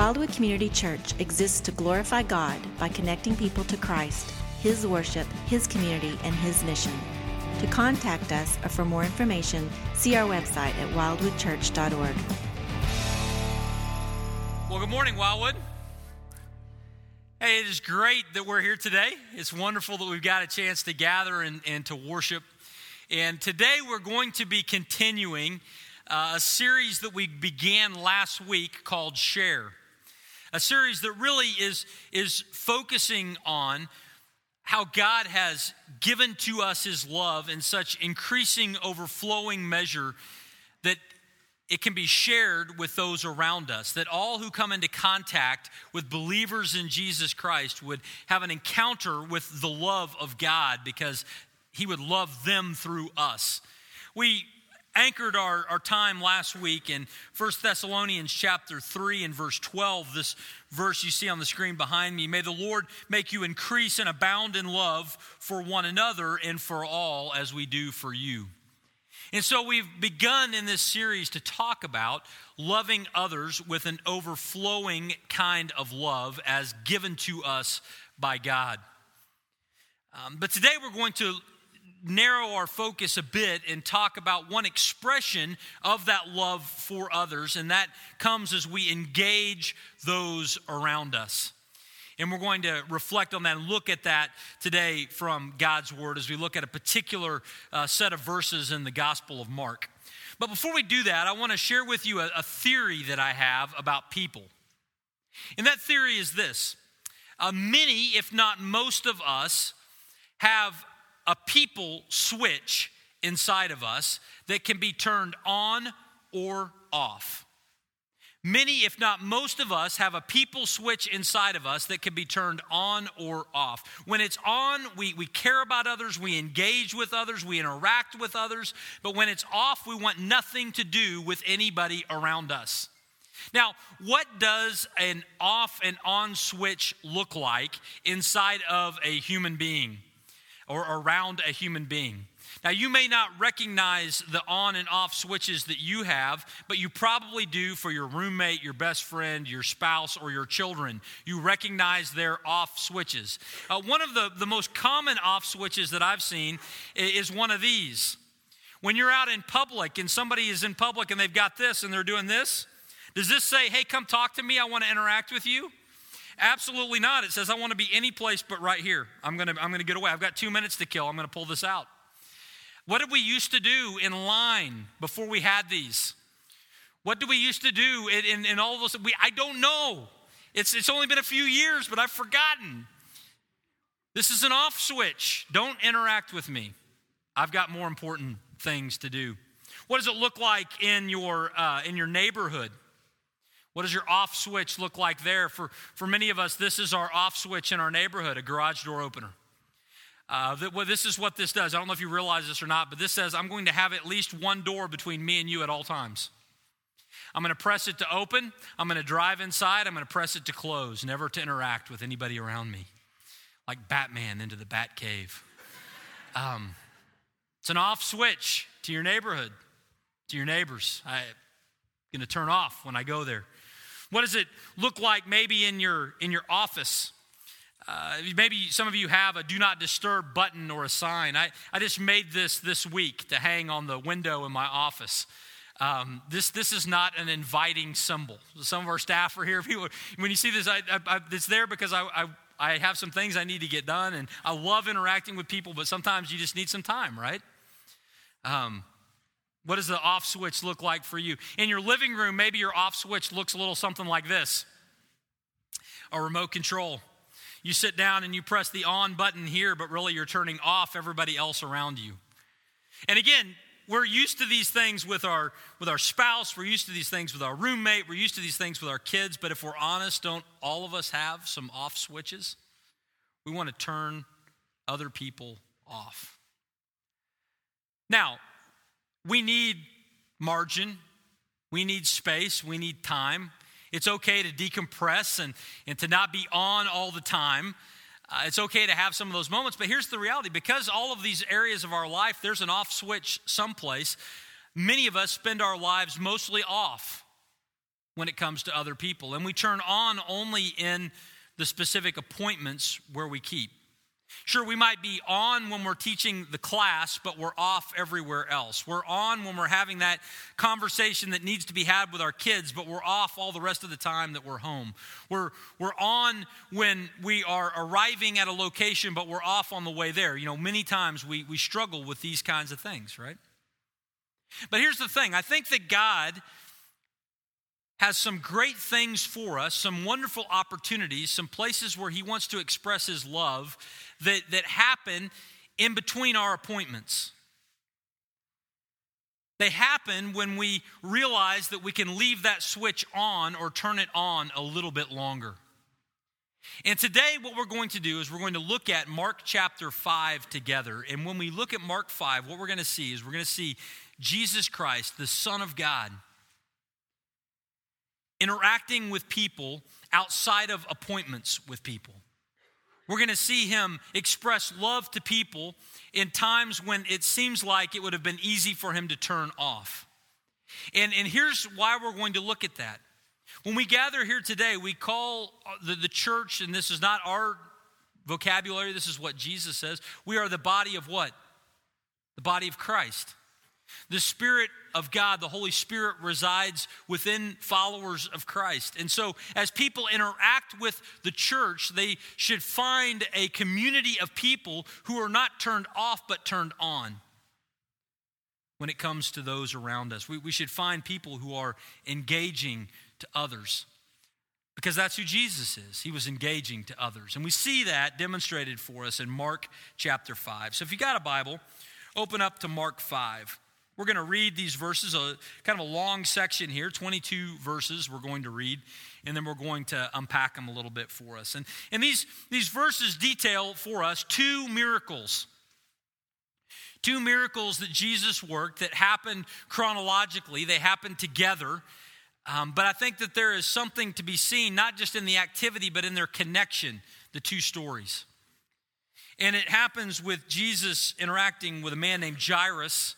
Wildwood Community Church exists to glorify God by connecting people to Christ, His worship, His community, and His mission. To contact us or for more information, see our website at wildwoodchurch.org. Well, good morning, Wildwood. Hey, it is great that we're here today. It's wonderful that we've got a chance to gather and, and to worship. And today we're going to be continuing uh, a series that we began last week called Share a series that really is, is focusing on how God has given to us his love in such increasing, overflowing measure that it can be shared with those around us. That all who come into contact with believers in Jesus Christ would have an encounter with the love of God because he would love them through us. We anchored our, our time last week in 1 Thessalonians chapter 3 and verse 12. This verse you see on the screen behind me. May the Lord make you increase and abound in love for one another and for all as we do for you. And so we've begun in this series to talk about loving others with an overflowing kind of love as given to us by God. Um, but today we're going to narrow our focus a bit and talk about one expression of that love for others, and that comes as we engage those around us. And we're going to reflect on that and look at that today from God's Word as we look at a particular uh, set of verses in the Gospel of Mark. But before we do that, I want to share with you a, a theory that I have about people. And that theory is this uh, many, if not most of us, have a people switch inside of us that can be turned on or off. Many, if not most of us, have a people switch inside of us that can be turned on or off. When it's on, we, we care about others, we engage with others, we interact with others. But when it's off, we want nothing to do with anybody around us. Now, what does an off and on switch look like inside of a human being? Or around a human being. Now, you may not recognize the on and off switches that you have, but you probably do for your roommate, your best friend, your spouse, or your children. You recognize their off switches. Uh, one of the, the most common off switches that I've seen is one of these. When you're out in public and somebody is in public and they've got this and they're doing this, does this say, hey, come talk to me? I want to interact with you? Absolutely not. It says, I want to be any place but right here. I'm going to, I'm going to get away. I've got two minutes to kill. I'm going to pull this out. What did we used to do in line before we had these? What do we used to do in, in, in all of those? We, I don't know. It's, it's only been a few years, but I've forgotten. This is an off switch. Don't interact with me. I've got more important things to do. What does it look like in your, uh, in your neighborhood? What does your off switch look like there? For, for many of us, this is our off switch in our neighborhood, a garage door opener. Uh, that, well, this is what this does. I don't know if you realize this or not, but this says I'm going to have at least one door between me and you at all times. I'm going to press it to open. I'm going to drive inside. I'm going to press it to close, never to interact with anybody around me. Like Batman into the Bat Cave. Um, it's an off switch to your neighborhood, to your neighbors. I'm going to turn off when I go there. What does it look like maybe in your, in your office? Uh, maybe some of you have a do not disturb button or a sign. I, I just made this this week to hang on the window in my office. Um, this, this is not an inviting symbol. Some of our staff are here. People, when you see this, I, I, it's there because I, I, I have some things I need to get done, and I love interacting with people, but sometimes you just need some time, right? Um, what does the off switch look like for you? In your living room, maybe your off switch looks a little something like this a remote control. You sit down and you press the on button here, but really you're turning off everybody else around you. And again, we're used to these things with our with our spouse, we're used to these things with our roommate, we're used to these things with our kids, but if we're honest, don't all of us have some off switches? We want to turn other people off. Now, we need margin, we need space, we need time. It's okay to decompress and, and to not be on all the time. Uh, it's okay to have some of those moments, but here's the reality because all of these areas of our life, there's an off switch someplace. Many of us spend our lives mostly off. when it comes to other people. And we turn on only in the specific appointments where we keep. Sure, we might be on when we're teaching the class, but we're off everywhere else. We're on when we're having that conversation that needs to be had with our kids, but we're off all the rest of the time that we're home. We're, we're on when we are arriving at a location, but we're off on the way there. You know, many times we, we struggle with these kinds of things, right? But here's the thing I think that God has some great things for us, some wonderful opportunities, some places where He wants to express His love that, that happen in between our appointments. They happen when we realize that we can leave that switch on or turn it on a little bit longer. And today, what we're going to do is we're going to look at Mark chapter 5 together. And when we look at Mark 5, what we're going to see is we're going to see Jesus Christ, the Son of God interacting with people outside of appointments with people. We're going to see him express love to people in times when it seems like it would have been easy for him to turn off. And, and here's why we're going to look at that. When we gather here today, we call uh, the, the church, and this is not our vocabulary, this is what Jesus says. We are the body of what? The body of Christ. The Spirit of God, the Holy Spirit, resides within followers of Christ. And so, as people interact with the church, they should find a community of people who are not turned off but turned on when it comes to those around us. We, we should find people who are engaging to others because that's who Jesus is. He was engaging to others. And we see that demonstrated for us in Mark chapter 5. So, if you got a Bible, open up to Mark 5. We're going to read these verses, a kind of a long section here, 22 verses we're going to read, and then we're going to unpack them a little bit for us. And, and these, these verses detail for us two miracles. Two miracles that Jesus worked that happened chronologically, they happened together. Um, but I think that there is something to be seen, not just in the activity, but in their connection, the two stories. And it happens with Jesus interacting with a man named Jairus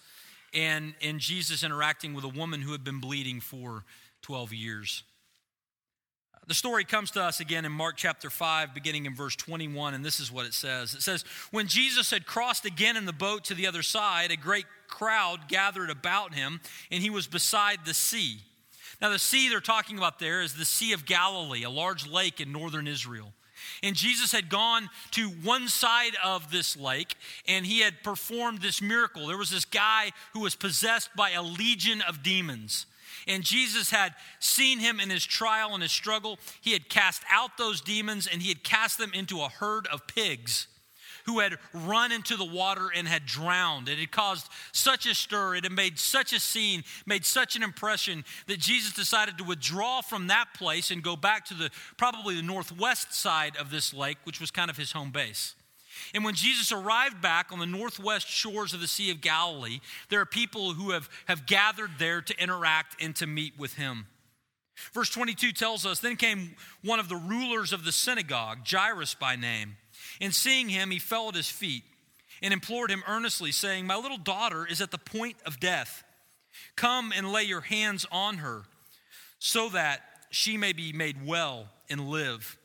and, and Jesus interacting with a woman who had been bleeding for 12 years. The story comes to us again in Mark chapter 5, beginning in verse 21, and this is what it says. It says, When Jesus had crossed again in the boat to the other side, a great crowd gathered about him, and he was beside the sea. Now, the sea they're talking about there is the Sea of Galilee, a large lake in northern Israel. And Jesus had gone to one side of this lake and he had performed this miracle. There was this guy who was possessed by a legion of demons. And Jesus had seen him in his trial and his struggle. He had cast out those demons and he had cast them into a herd of pigs who had run into the water and had drowned. It had caused such a stir, it had made such a scene, made such an impression that Jesus decided to withdraw from that place and go back to the probably the northwest side of this lake, which was kind of his home base. And when Jesus arrived back on the northwest shores of the Sea of Galilee, there are people who have, have gathered there to interact and to meet with him. Verse 22 tells us Then came one of the rulers of the synagogue, Jairus by name. And seeing him, he fell at his feet and implored him earnestly, saying, My little daughter is at the point of death. Come and lay your hands on her, so that she may be made well and live.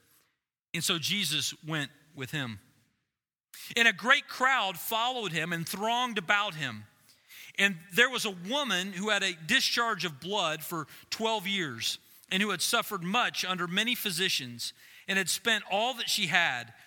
And so Jesus went with him. And a great crowd followed him and thronged about him. And there was a woman who had a discharge of blood for 12 years and who had suffered much under many physicians and had spent all that she had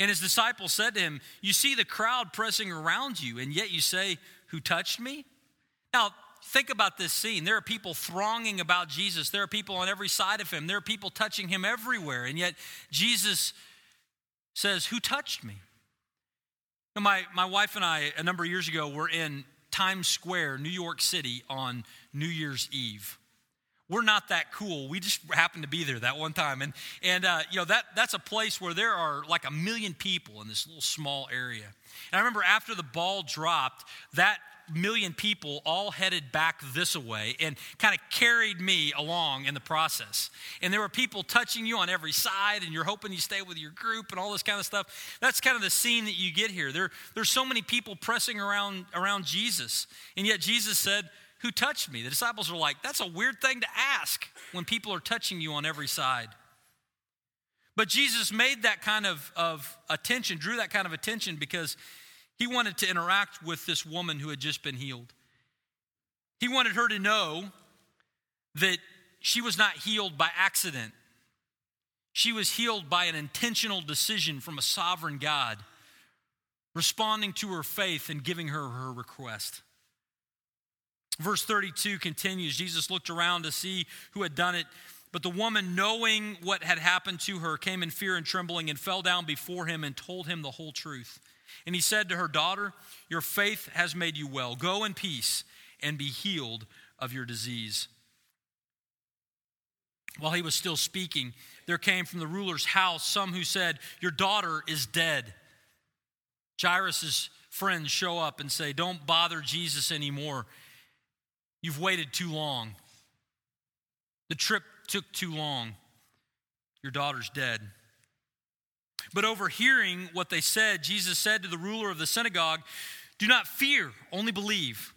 And his disciples said to him, You see the crowd pressing around you, and yet you say, Who touched me? Now, think about this scene. There are people thronging about Jesus, there are people on every side of him, there are people touching him everywhere, and yet Jesus says, Who touched me? My, my wife and I, a number of years ago, were in Times Square, New York City, on New Year's Eve. We're not that cool. We just happened to be there that one time. And, and uh, you know, that, that's a place where there are like a million people in this little small area. And I remember after the ball dropped, that million people all headed back this way and kind of carried me along in the process. And there were people touching you on every side, and you're hoping you stay with your group and all this kind of stuff. That's kind of the scene that you get here. There, there's so many people pressing around, around Jesus. And yet Jesus said, Who touched me? The disciples are like, That's a weird thing to ask when people are touching you on every side. But Jesus made that kind of, of attention, drew that kind of attention because he wanted to interact with this woman who had just been healed. He wanted her to know that she was not healed by accident. She was healed by an intentional decision from a sovereign God, responding to her faith and giving her her request. Verse 32 continues Jesus looked around to see who had done it, but the woman, knowing what had happened to her, came in fear and trembling and fell down before him and told him the whole truth. And he said to her, Daughter, your faith has made you well. Go in peace and be healed of your disease. While he was still speaking, there came from the ruler's house some who said, Your daughter is dead. Jairus' friends show up and say, Don't bother Jesus anymore. You've waited too long. The trip took too long. Your daughter's dead. But overhearing what they said, Jesus said to the ruler of the synagogue, Do not fear, only believe.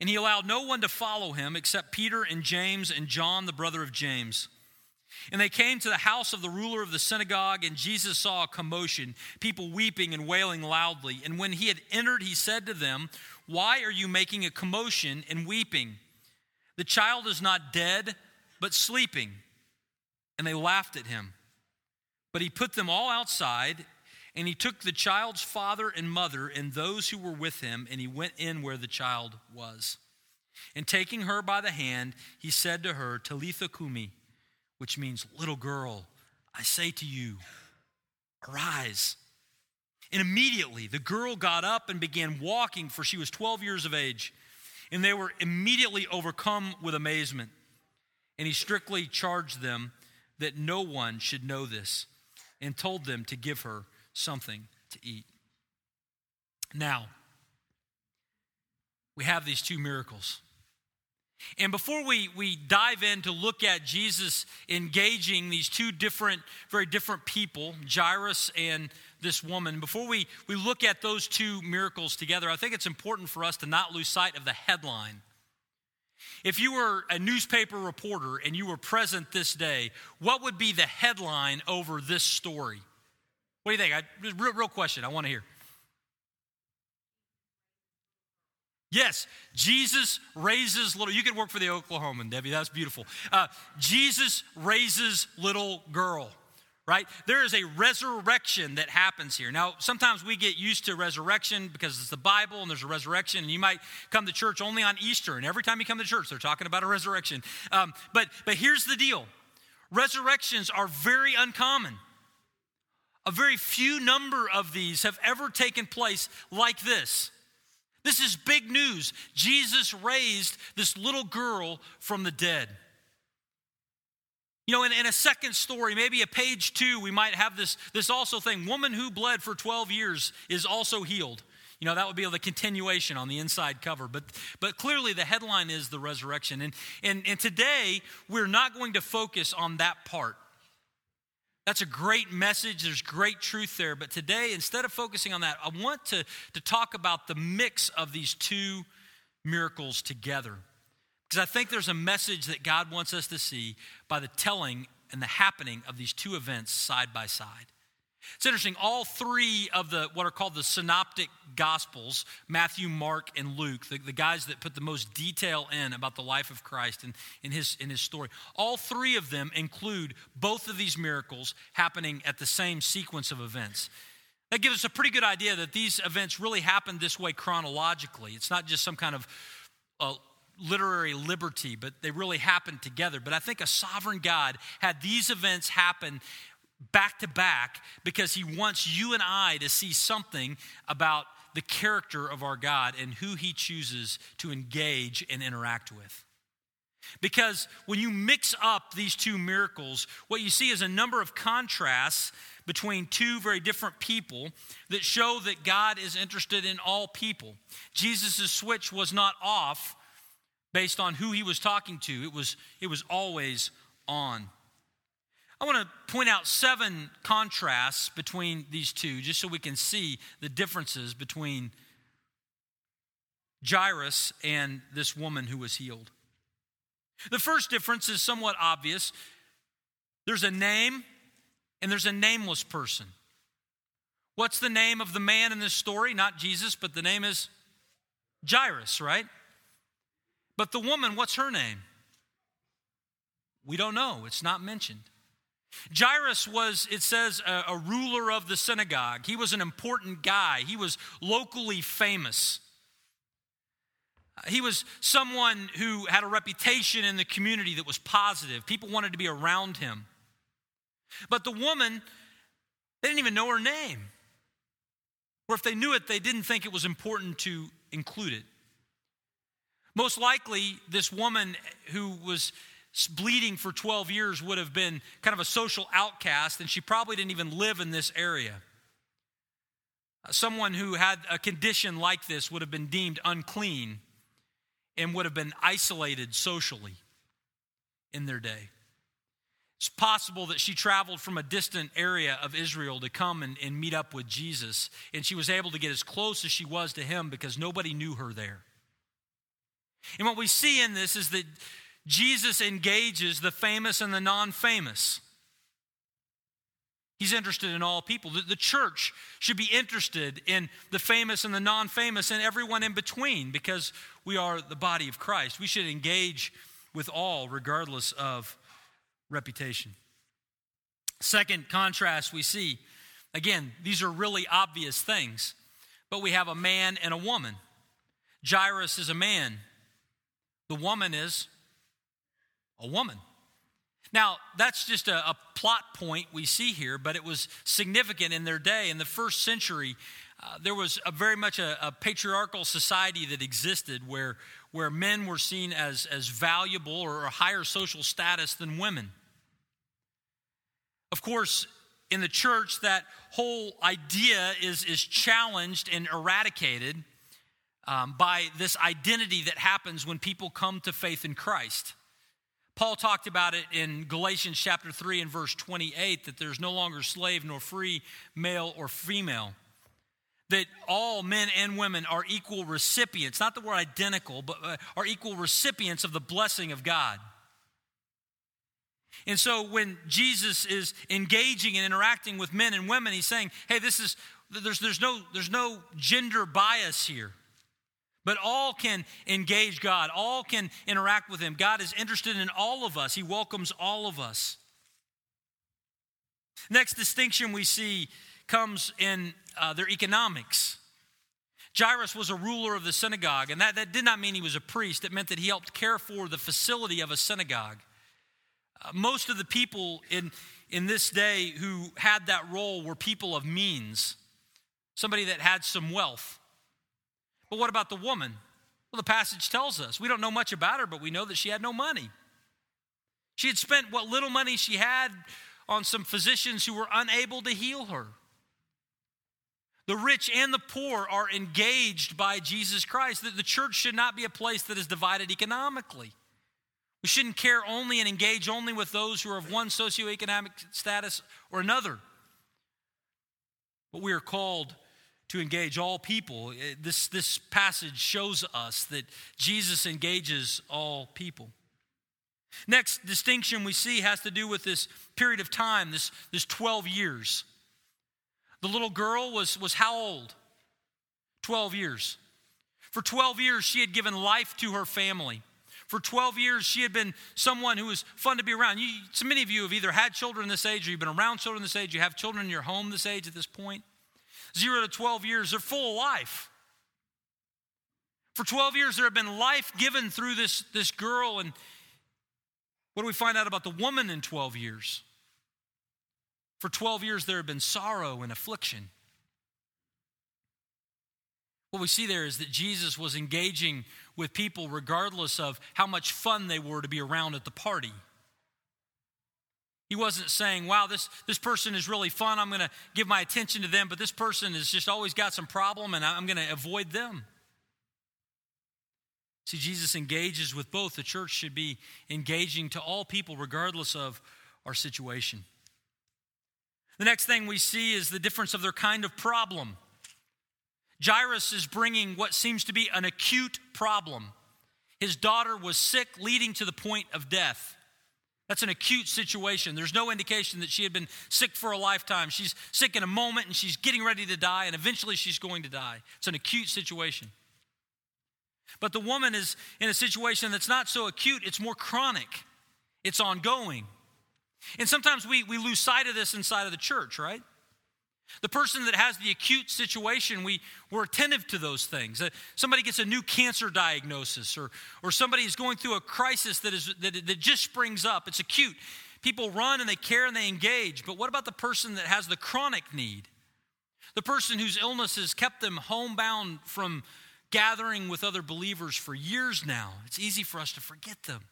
And he allowed no one to follow him except Peter and James and John, the brother of James. And they came to the house of the ruler of the synagogue, and Jesus saw a commotion, people weeping and wailing loudly. And when he had entered, he said to them, Why are you making a commotion and weeping? The child is not dead, but sleeping. And they laughed at him. But he put them all outside, and he took the child's father and mother and those who were with him, and he went in where the child was. And taking her by the hand, he said to her, Talitha Kumi, which means, little girl, I say to you, arise. And immediately the girl got up and began walking, for she was 12 years of age. And they were immediately overcome with amazement. And he strictly charged them that no one should know this and told them to give her something to eat. Now, we have these two miracles. And before we, we dive in to look at Jesus engaging these two different, very different people, Jairus and this woman, before we, we look at those two miracles together, I think it's important for us to not lose sight of the headline. If you were a newspaper reporter and you were present this day, what would be the headline over this story? What do you think? I, real, real question. I want to hear. Yes, Jesus raises little. You can work for the Oklahoman, Debbie. That's beautiful. Uh, Jesus raises little girl right? There is a resurrection that happens here. Now, sometimes we get used to resurrection because it's the Bible and there's a resurrection, and you might come to church only on Easter, and every time you come to church, they're talking about a resurrection. Um, but, but here's the deal resurrections are very uncommon. A very few number of these have ever taken place like this. This is big news. Jesus raised this little girl from the dead. You know, in, in a second story, maybe a page two, we might have this, this also thing woman who bled for 12 years is also healed. You know, that would be the continuation on the inside cover. But, but clearly, the headline is the resurrection. And, and, and today, we're not going to focus on that part. That's a great message. There's great truth there. But today, instead of focusing on that, I want to, to talk about the mix of these two miracles together. Because I think there's a message that God wants us to see by the telling and the happening of these two events side by side. It's interesting, all three of the what are called the synoptic gospels, Matthew, Mark, and Luke, the, the guys that put the most detail in about the life of Christ and in his, in his story, all three of them include both of these miracles happening at the same sequence of events. That gives us a pretty good idea that these events really happened this way chronologically. It's not just some kind of uh, literary liberty, but they really happened together. But I think a sovereign God had these events happen back to back because he wants you and I to see something about the character of our God and who he chooses to engage and interact with. Because when you mix up these two miracles, what you see is a number of contrasts between two very different people that show that God is interested in all people. Jesus' switch was not off based on who he was talking to, it was, it was always on. I want to point out seven contrasts between these two, just so we can see the differences between Jairus and this woman who was healed. The first difference is somewhat obvious there's a name and there's a nameless person. What's the name of the man in this story? Not Jesus, but the name is Jairus, right? But the woman, what's her name? We don't know. It's not mentioned. Jairus was, it says, a, a, ruler of the synagogue. He was an important guy, he was locally famous. He was someone who had a reputation in the community that was positive. People wanted to be around him. But the woman, they didn't even know her name. Or if they knew it, they didn't think it was important to include it. Most likely, this woman who was bleeding for 12 years would have been kind of a social outcast, and she probably didn't even live in this area. Uh, someone who had a condition like this would have been deemed unclean and would have been isolated socially in their day. It's possible that she traveled from a distant area of Israel to come and, and meet up with Jesus, and she was able to get as close as she was to him because nobody knew her there. And what we see in this is that Jesus engages the famous and the non famous. He's interested in all people. The, church should be interested in the famous and the non famous and everyone in between because we are the body of Christ. We should engage with all regardless of reputation. Second contrast we see again, these are really obvious things, but we have a man and a woman. Jairus is a man, the woman is a woman. Now, that's just a, a, plot point we see here, but it was significant in their day. In the first century, uh, there was a very much a, a, patriarchal society that existed where, where men were seen as, as valuable or a higher social status than women. Of course, in the church, that whole idea is, is challenged and eradicated um, by this identity that happens when people come to faith in Christ. Paul talked about it in Galatians chapter 3 and verse 28 that there's no longer slave nor free, male or female. That all men and women are equal recipients, not that we're identical, but uh, are equal recipients of the blessing of God. And so when Jesus is engaging and interacting with men and women, he's saying, hey, this is, there's, there's, no, there's no gender bias here. But all can engage God, all can interact with Him. God is interested in all of us, He welcomes all of us. Next distinction we see comes in uh, their economics. Jairus was a ruler of the synagogue, and that, that did not mean he was a priest. It meant that he helped care for the facility of a synagogue. Uh, most of the people in, in this day who had that role were people of means, somebody that had some wealth. But what about the woman? Well, the passage tells us. We don't know much about her, but we know that she had no money. She had spent what little money she had on some physicians who were unable to heal her. The rich and the poor are engaged by Jesus Christ. That the church should not be a place that is divided economically. We shouldn't care only and engage only with those who are of one socioeconomic status or another. But we are called to engage all people. Uh, this, this passage shows us that Jesus engages all people. Next distinction we see has to do with this period of time, this, this 12 years. The little girl was, was how old? 12 years. For 12 years, she had given life to her family. For 12 years, she had been someone who was fun to be around. You, so many of you have either had children this age or you've been around children this age. You have children in your home this age at this point. Zero to 12 years, they're full of life. For 12 years, there have been life given through this, this girl. And what do we find out about the woman in 12 years? For 12 years, there have been sorrow and affliction. What we see there is that Jesus was engaging with people regardless of how much fun they were to be around at the party. He wasn't saying, wow, this, this person is really fun. I'm going to give my attention to them, but this person has just always got some problem and I'm going to avoid them. See, Jesus engages with both. The church should be engaging to all people, regardless of our situation. The next thing we see is the difference of their kind of problem. Jairus is bringing what seems to be an acute problem. His daughter was sick, leading to the point of death. That's an acute situation. There's no indication that she had been sick for a lifetime. She's sick in a moment and she's getting ready to die, and eventually she's going to die. It's an acute situation. But the woman is in a situation that's not so acute, it's more chronic, it's ongoing. And sometimes we, we lose sight of this inside of the church, right? The person that has the acute situation, we, we're attentive to those things. Uh, somebody gets a new cancer diagnosis, or, or somebody is going through a crisis that, is, that, that just springs up. It's acute. People run and they care and they engage. But what about the person that has the chronic need? The person whose illness has kept them homebound from gathering with other believers for years now. It's easy for us to forget them.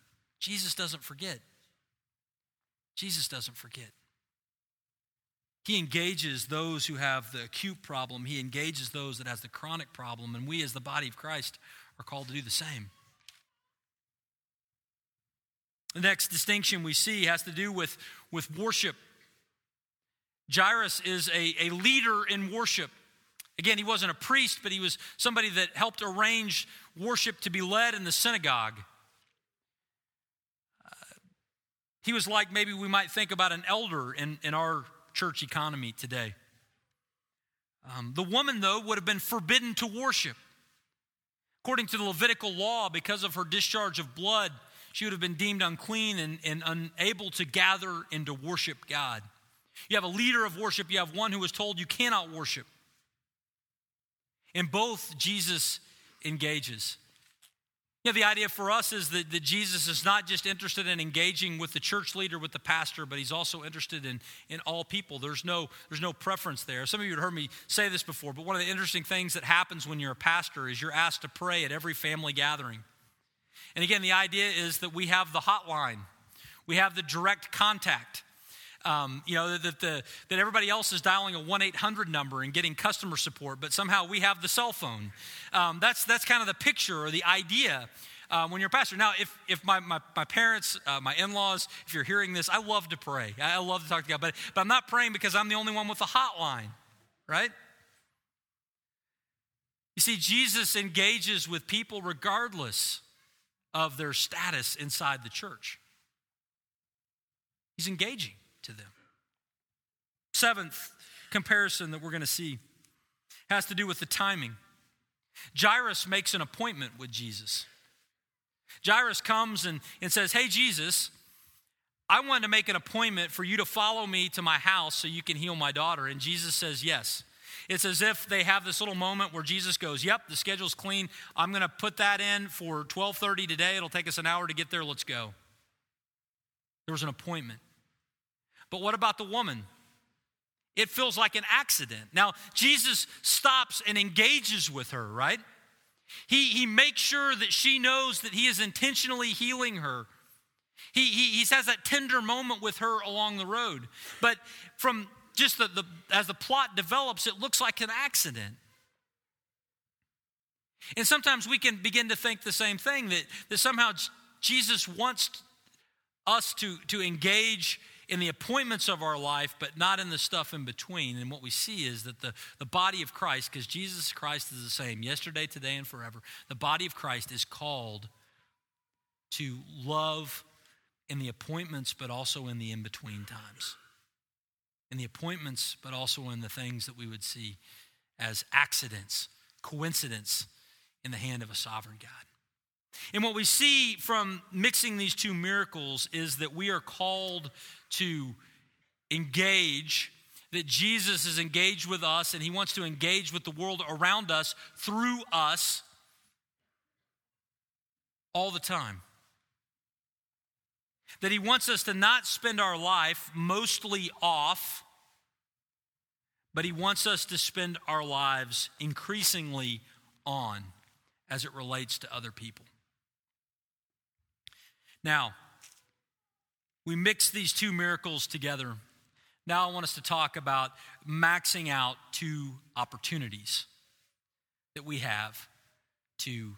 Jesus doesn't forget. Jesus doesn't forget. He engages those who have the acute problem. He engages those that has the chronic problem. And we, as the body of Christ, are called to do the same. The next distinction we see has to do with, with worship. Jairus is a, a leader in worship. Again, he wasn't a priest, but he was somebody that helped arrange worship to be led in the synagogue. Uh, he was like maybe we might think about an elder in, in our church economy today. Um, the woman, though, would have been forbidden to worship. According to the Levitical law, because of her discharge of blood, she would have been deemed unclean and, and unable to gather and to worship God. You have a leader of worship, you have one who was told you cannot worship. In both, Jesus engages. The idea for us is that, that Jesus is not just interested in engaging with the church leader, with the pastor, but he's also interested in, in all people. There's no, there's no preference there. Some of you have heard me say this before, but one of the interesting things that happens when you're a pastor is you're asked to pray at every family gathering. And again, the idea is that we have the hotline, we have the direct contact. Um, you know, that, the, that everybody else is dialing a 1 800 number and getting customer support, but somehow we have the cell phone. Um, that's, that's kind of the picture or the idea um, when you're a pastor. Now, if, if my, my, my parents, uh, my in laws, if you're hearing this, I love to pray. I love to talk to God, but, but I'm not praying because I'm the only one with a hotline, right? You see, Jesus engages with people regardless of their status inside the church. He's engaging to them. Seventh comparison that we're going to see has to do with the timing. Jairus makes an appointment with Jesus. Jairus comes and, and says, Hey, Jesus, I want to make an appointment for you to follow me to my house so you can heal my daughter. And Jesus says, Yes. It's as if they have this little moment where Jesus goes, "Yep, the schedule's clean. I'm going to put that in for 12:30 today. It'll take us an hour to get there. Let's go." There was an appointment. But what about the woman? It feels like an accident. Now, Jesus stops and engages with her, right? He, he makes sure that she knows that he is intentionally healing her. He, he, he has that tender moment with her along the road. But from just the, the, as the plot develops, it looks like an accident. And sometimes we can begin to think the same thing that, that somehow Jesus wants us to, to engage in the appointments of our life, but not in the stuff in between. And what we see is that the, the body of Christ, because Jesus Christ is the same yesterday, today, and forever, the body of Christ is called to love in the appointments, but also in the in between times. In the appointments, but also in the things that we would see as accidents, coincidence in the hand of a sovereign God. And what we see from mixing these two miracles is that we are called to engage, that Jesus is engaged with us and he wants to engage with the world around us through us all the time. That he wants us to not spend our life mostly off, but he wants us to spend our lives increasingly on as it relates to other people. Now, we mix these two miracles together. Now, I want us to talk about maxing out two opportunities that we have to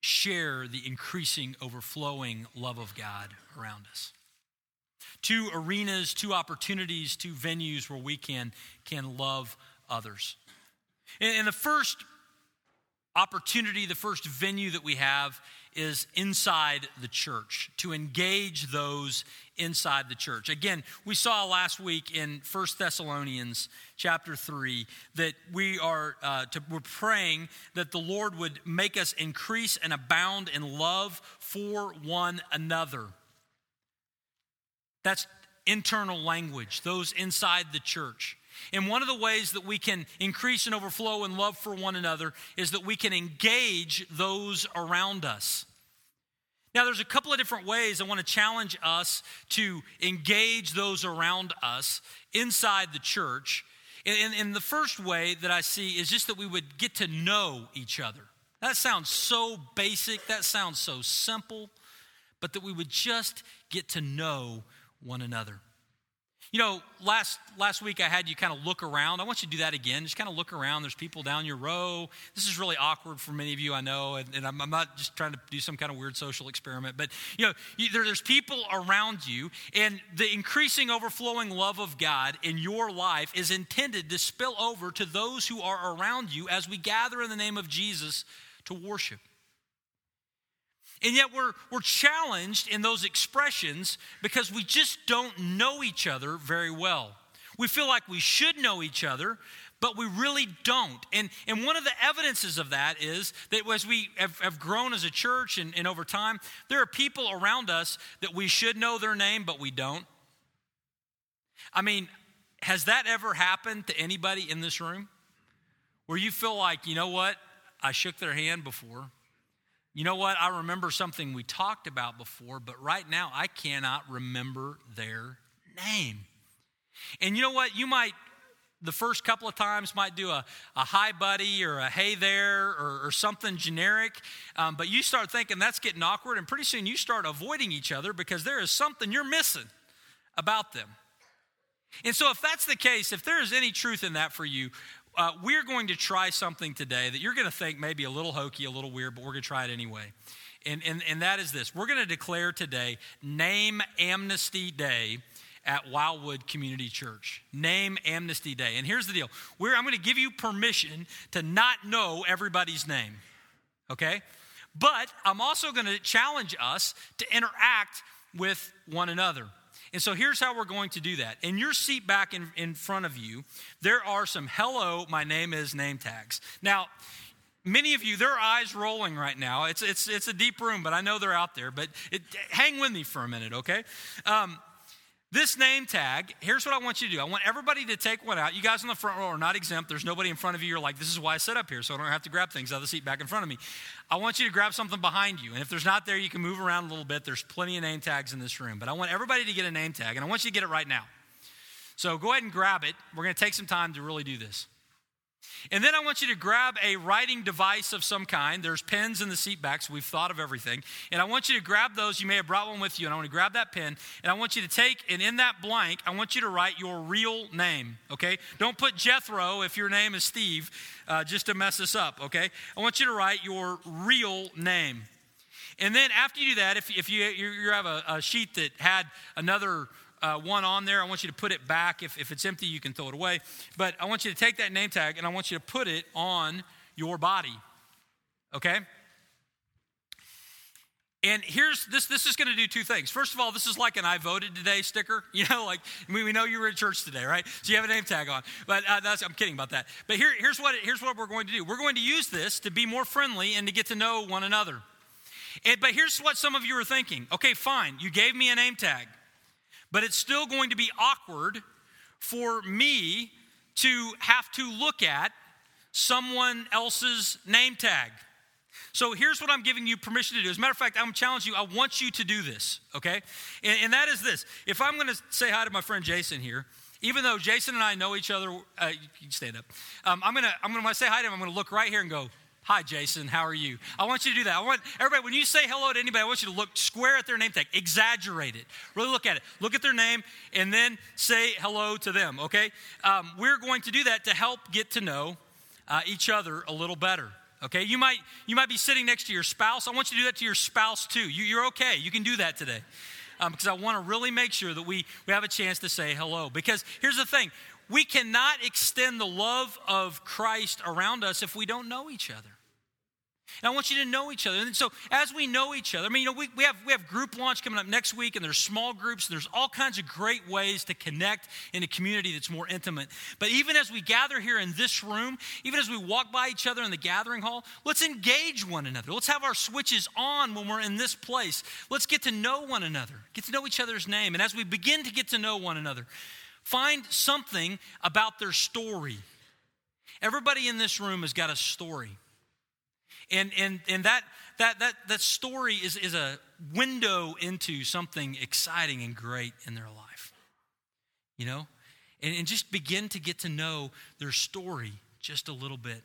share the increasing, overflowing love of God around us. Two arenas, two opportunities, two venues where we can, can love others. And, the first opportunity, the first venue that we have is inside the church, to engage those inside the church. Again, we saw last week in First Thessalonians chapter 3 that we are uh, to, we're praying that the Lord would make us increase and abound in love for one another. That's internal language, those inside the church. And one of the ways that we can increase and overflow in love for one another is that we can engage those around us. Now, there's a couple of different ways I want to challenge us to engage those around us inside the church. And, and, the first way that I see is just that we would get to know each other. That sounds so basic, that sounds so simple, but that we would just get to know one another. You know, last last week I had you kind of look around. I want you to do that again. Just kind of look around. There's people down your row. This is really awkward for many of you, I know, and, and I'm, I'm, not just trying to do some kind of weird social experiment. But you know, you, there, there's people around you, and the increasing, overflowing love of God in your life is intended to spill over to those who are around you as we gather in the name of Jesus to worship. And yet we're, we're challenged in those expressions because we just don't know each other very well. We feel like we should know each other, but we really don't. And, and one of the evidences of that is that as we have, have grown as a church and, and over time, there are people around us that we should know their name, but we don't. I mean, has that ever happened to anybody in this room? Where you feel like, you know what, I shook their hand before, you know what? I remember something we talked about before, but right now I cannot remember their name. And you know what? You might, the first couple of times, might do a, a hi, buddy, or a hey there, or, or something generic. Um, but you start thinking that's getting awkward, and pretty soon you start avoiding each other because there is something you're missing about them. And so, if that's the case, if there is any truth in that for you, uh, we're going to try something today that you're going to think maybe a little hokey, a little weird, but we're going to try it anyway. And, and, and that is this we're going to declare today Name Amnesty Day at Wildwood Community Church. Name Amnesty Day. And here's the deal we're, I'm going to give you permission to not know everybody's name, okay? But I'm also going to challenge us to interact with one another. And so here's how we're going to do that. In your seat back in, in front of you, there are some hello, my name is name tags. Now, many of you, their eyes rolling right now. It's, it's, it's a deep room, but I know they're out there. But it, hang with me for a minute, okay? Um, this name tag, here's what I want you to do. I want everybody to take one out. You guys in the front row are not exempt. There's nobody in front of you. You're like, this is why I sit up here, so I don't have to grab things out of the seat back in front of me. I want you to grab something behind you. And if there's not there, you can move around a little bit. There's plenty of name tags in this room. But I want everybody to get a name tag, and I want you to get it right now. So go ahead and grab it. We're going to take some time to really do this. And then I want you to grab a writing device of some kind. There's pens in the seat backs. We've thought of everything. And I want you to grab those. You may have brought one with you. And I want to grab that pen. And I want you to take, and in that blank, I want you to write your real name, okay? Don't put Jethro if your name is Steve, uh, just to mess us up, okay? I want you to write your real name. And then after you do that, if, if you, you have a, a sheet that had another uh, one on there. I want you to put it back. If, if it's empty, you can throw it away. But I want you to take that name tag and I want you to put it on your body. Okay? And here's this this is going to do two things. First of all, this is like an I voted today sticker. You know, like we, we know you were at church today, right? So you have a name tag on. But uh, I'm kidding about that. But here, here's, what, here's what we're going to do we're going to use this to be more friendly and to get to know one another. And, but here's what some of you are thinking okay, fine, you gave me a name tag. But it's still going to be awkward for me to have to look at someone else's name tag. So here's what I'm giving you permission to do. As a matter of fact, I'm challenging you, I want you to do this, okay? And, and that is this. If I'm gonna say hi to my friend Jason here, even though Jason and I know each other, uh, you stand up. Um, I'm gonna, I'm gonna when I say hi to him, I'm gonna look right here and go, Hi, Jason. How are you? I want you to do that. I want everybody, when you say hello to anybody, I want you to look square at their name tag, exaggerate it. Really look at it. Look at their name and then say hello to them, okay? Um, we're going to do that to help get to know uh, each other a little better. Okay, you might you might be sitting next to your spouse. I want you to do that to your spouse too. You, are okay. You can do that today, um, because I want to really make sure that we we have a chance to say hello. Because here's the thing: we cannot extend the love of Christ around us if we don't know each other. And I want you to know each other. And so as we know each other, I mean, you know, we, we, have, we have group launch coming up next week, and there's small groups, and there's all kinds of great ways to connect in a community that's more intimate. But even as we gather here in this room, even as we walk by each other in the gathering hall, let's engage one another. Let's have our switches on when we're in this place. Let's get to know one another, get to know each other's name. And as we begin to get to know one another, find something about their story. Everybody in this room has got a story. And, and, and that, that, that, that story is, is a window into something exciting and great in their life. You know? And, and just begin to get to know their story just a little bit.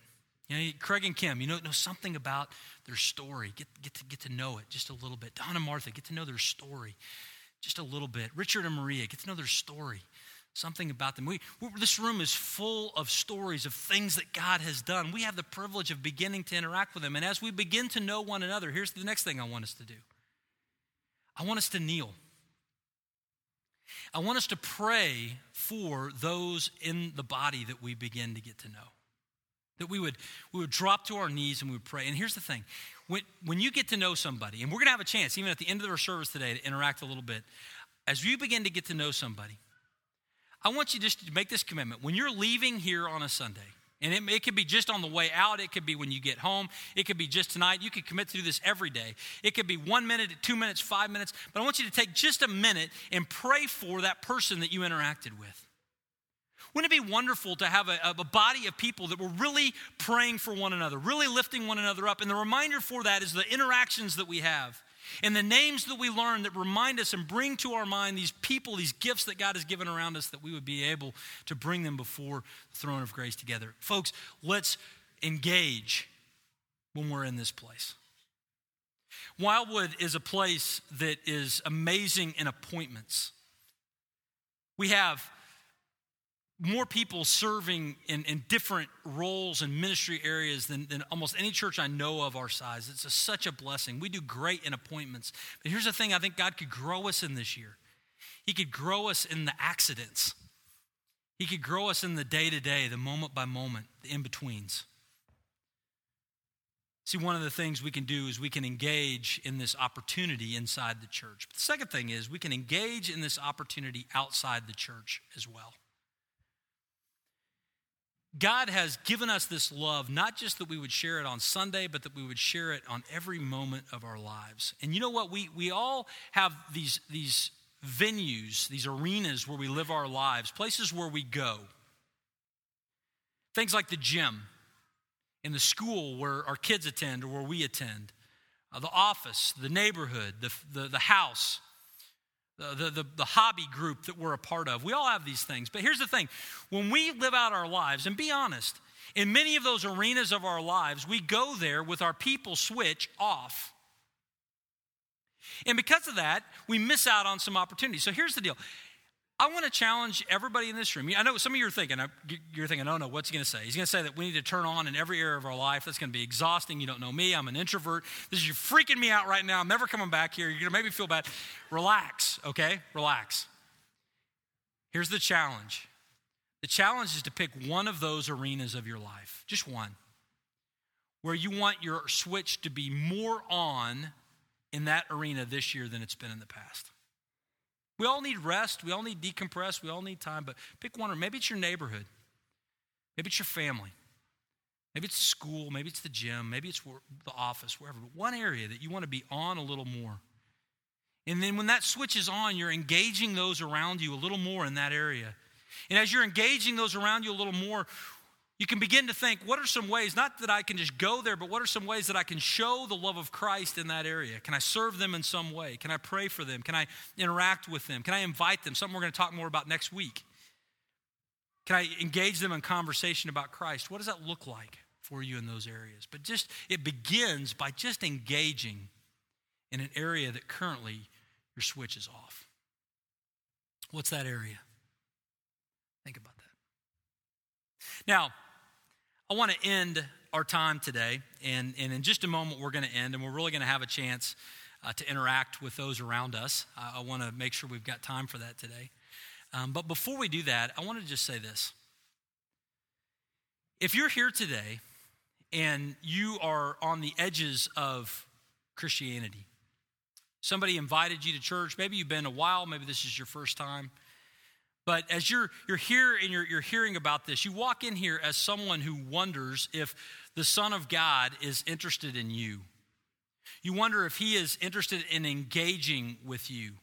You know, Craig and Kim, you know, know something about their story. Get, get, to, get to know it just a little bit. Don and Martha, get to know their story just a little bit. Richard and Maria, get to know their story something about them. We, this room is full of stories of things that God has done. We have the privilege of beginning to interact with them. And as we begin to know one another, here's the next thing I want us to do I want us to kneel. I want us to pray for those in the body that we begin to get to know. That we would, we would drop to our knees and we would pray. And here's the thing when, when you get to know somebody, and we're going to have a chance, even at the end of our service today, to interact a little bit, as you begin to get to know somebody, I want you just to make this commitment. When you're leaving here on a Sunday, and it, it, could be just on the way out. It could be when you get home. It could be just tonight. You could commit to do this every day. It could be one minute, two minutes, five minutes. But I want you to take just a minute and pray for that person that you interacted with. Wouldn't it be wonderful to have a, a body of people that were really praying for one another, really lifting one another up? And the reminder for that is the interactions that we have. And the names that we learn that remind us and bring to our mind these people, these gifts that God has given around us, that we would be able to bring them before the throne of grace together. Folks, let's engage when we're in this place. Wildwood is a place that is amazing in appointments. We have more people serving in, in different roles and ministry areas than, than almost any church I know of our size. It's a, such a blessing. We do great in appointments. But here's the thing I think God could grow us in this year He could grow us in the accidents, He could grow us in the day to day, the moment by moment, the in betweens. See, one of the things we can do is we can engage in this opportunity inside the church. But the second thing is we can engage in this opportunity outside the church as well. God has given us this love, not just that we would share it on Sunday, but that we would share it on every moment of our lives. And you know what? We, we all have these, these venues, these arenas where we live our lives, places where we go. Things like the gym, in the school where our kids attend or where we attend, uh, the office, the neighborhood, the, the, the house, the, the, the, hobby group that we're a part of. We all have these things. But here's the thing when we live out our lives, and be honest, in many of those arenas of our lives, we go there with our people switch off. And because of that, we miss out on some opportunities. So here's the deal I want to challenge everybody in this room. I know some of you are thinking, uh, you're thinking, oh no, what's he going to say? He's going to say that we need to turn on in every area of our life. That's going to be exhausting. You don't know me. I'm an introvert. This is you freaking me out right now. I'm never coming back here. You're going to make me feel bad. Relax, okay? Relax. Here's the challenge. The challenge is to pick one of those arenas of your life, just one, where you want your switch to be more on in that arena this year than it's been in the past. We all need rest. We all need decompress. We all need time. But pick one, or maybe it's your neighborhood. Maybe it's your family. Maybe it's school. Maybe it's the gym. Maybe it's the office, wherever. But one area that you want to be on a little more. And then when that switches on, you're engaging those around you a little more in that area. And as you're engaging those around you a little more, you can begin to think what are some ways, not that I can just go there, but what are some ways that I can show the love of Christ in that area? Can I serve them in some way? Can I pray for them? Can I interact with them? Can I invite them? Something we're going to talk more about next week. Can I engage them in conversation about Christ? What does that look like for you in those areas? But just, it begins by just engaging in an area that currently your switch is off. What's that area? Think about that. Now, I want to end our time today, and, and in just a moment, we're going to end, and we're really going to have a chance uh, to interact with those around us. I, I want to make sure we've got time for that today. Um, but before we do that, I want to just say this. If you're here today and you are on the edges of Christianity, somebody invited you to church, maybe you've been a while, maybe this is your first time. But as you're, you're here and you're, you're hearing about this, you walk in here as someone who wonders if the Son of God is interested in you. You wonder if he is interested in engaging with you.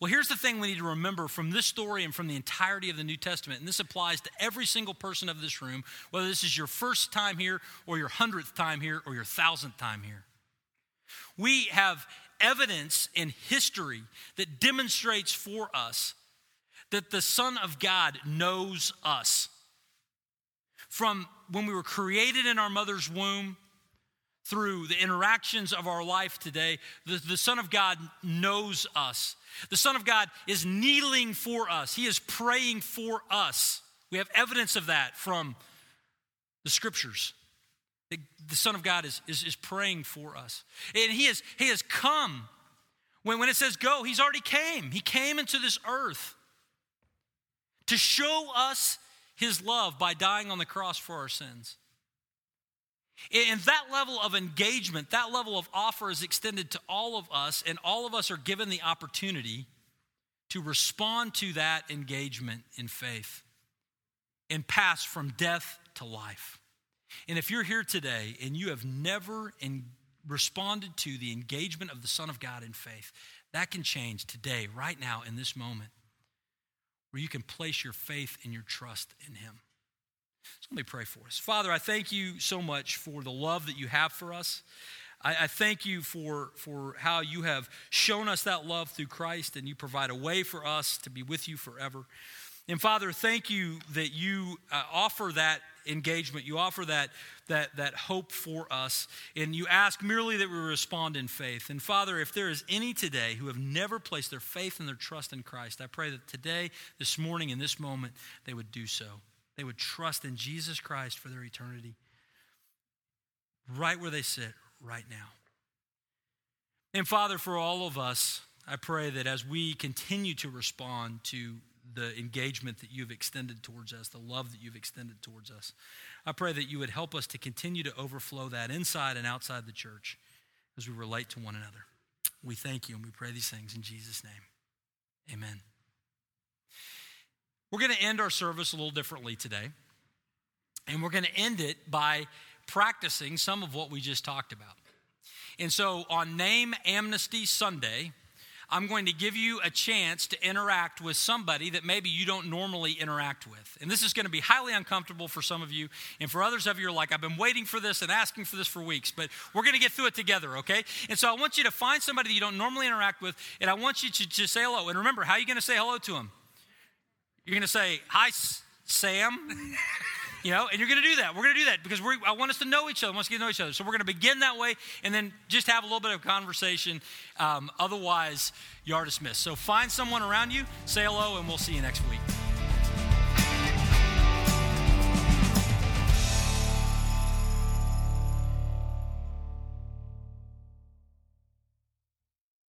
Well, here's the thing we need to remember from this story and from the entirety of the New Testament, and this applies to every single person of this room, whether this is your first time here, or your hundredth time here, or your thousandth time here. We have evidence in history that demonstrates for us that the Son of God knows us. From when we were created in our mother's womb through the interactions of our life today, the, the Son of God knows us. The Son of God is kneeling for us, He is praying for us. We have evidence of that from the scriptures. The, the Son of God is, is, is praying for us. And He, is, he has come. When, when it says go, He's already came. He came into this earth to show us His love by dying on the cross for our sins. And that level of engagement, that level of offer is extended to all of us, and all of us are given the opportunity to respond to that engagement in faith and pass from death to life. And if you're here today and you have never in, responded to the engagement of the Son of God in faith, that can change today, right now, in this moment, where you can place your faith and your trust in Him. So let me pray for us. Father, I thank you so much for the love that you have for us. I, I, thank you for, for how you have shown us that love through Christ and you provide a way for us to be with you forever. And Father, thank you that you uh, offer that engagement. You offer that, that, that hope for us. And you ask merely that we respond in faith. And Father, if there is any today who have never placed their faith and their trust in Christ, I pray that today, this morning, in this moment, they would do so. They would trust in Jesus Christ for their eternity, right where they sit right now. And Father, for all of us, I pray that as we continue to respond to the engagement that you've extended towards us, the love that you've extended towards us, I pray that you would help us to continue to overflow that inside and outside the church as we relate to one another. We thank you and we pray these things in Jesus' name. Amen. We're going to end our service a little differently today. And we're going to end it by practicing some of what we just talked about. And so on Name Amnesty Sunday, I'm going to give you a chance to interact with somebody that maybe you don't normally interact with. And this is going to be highly uncomfortable for some of you. And for others of you, are like, I've been waiting for this and asking for this for weeks, but we're going to get through it together, okay? And so I want you to find somebody that you don't normally interact with, and I want you to just say hello. And remember, how are you going to say hello to them? You're going to say, Hi, Sam. you know, and you're going to do that. We're going to do that because I want us to know each other. I want us to get to know each other. So we're going to begin that way and then just have a little bit of conversation. Um, otherwise, you are dismissed. So find someone around you, say hello, and we'll see you next week.